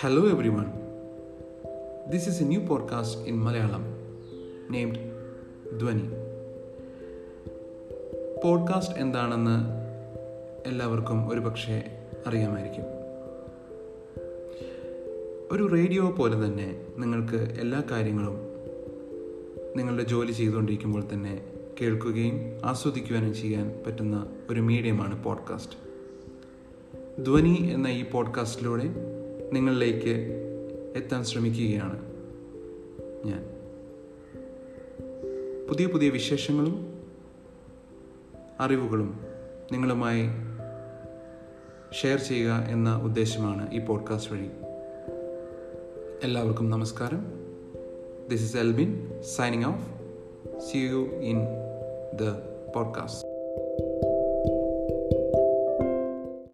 Hello everyone. This is a new podcast in Malayalam named Dhwani podcast എന്താണെന്ന് എല്ലാവർക്കും ഒരുപക്ഷെ അറിയാമായിരിക്കും. ഒരു റേഡിയോ പോലെ തന്നെ നിങ്ങൾക്ക് എല്ലാ കാര്യങ്ങളും നിങ്ങളുടെ ജോലി ചെയ്തുകൊണ്ടിരിക്കുമ്പോൾ തന്നെ കേൾക്കുകയും ആസ്വദിക്കുവാനും ചെയ്യാൻ പറ്റുന്ന ഒരു മീഡിയമാണ് പോഡ്കാസ്റ്റ് ധ്വനി എന്ന ഈ പോഡ്കാസ്റ്റിലൂടെ നിങ്ങളിലേക്ക് എത്താൻ ശ്രമിക്കുകയാണ് ഞാൻ. പുതിയ പുതിയ വിശേഷങ്ങളും അറിവുകളും നിങ്ങളുമായി ഷെയർ ചെയ്യുക എന്ന ഉദ്ദേശമാണ് ഈ പോഡ്കാസ്റ്റ് വഴി. എല്ലാവർക്കും നമസ്കാരം. This is Elbin signing off see you in the podcast.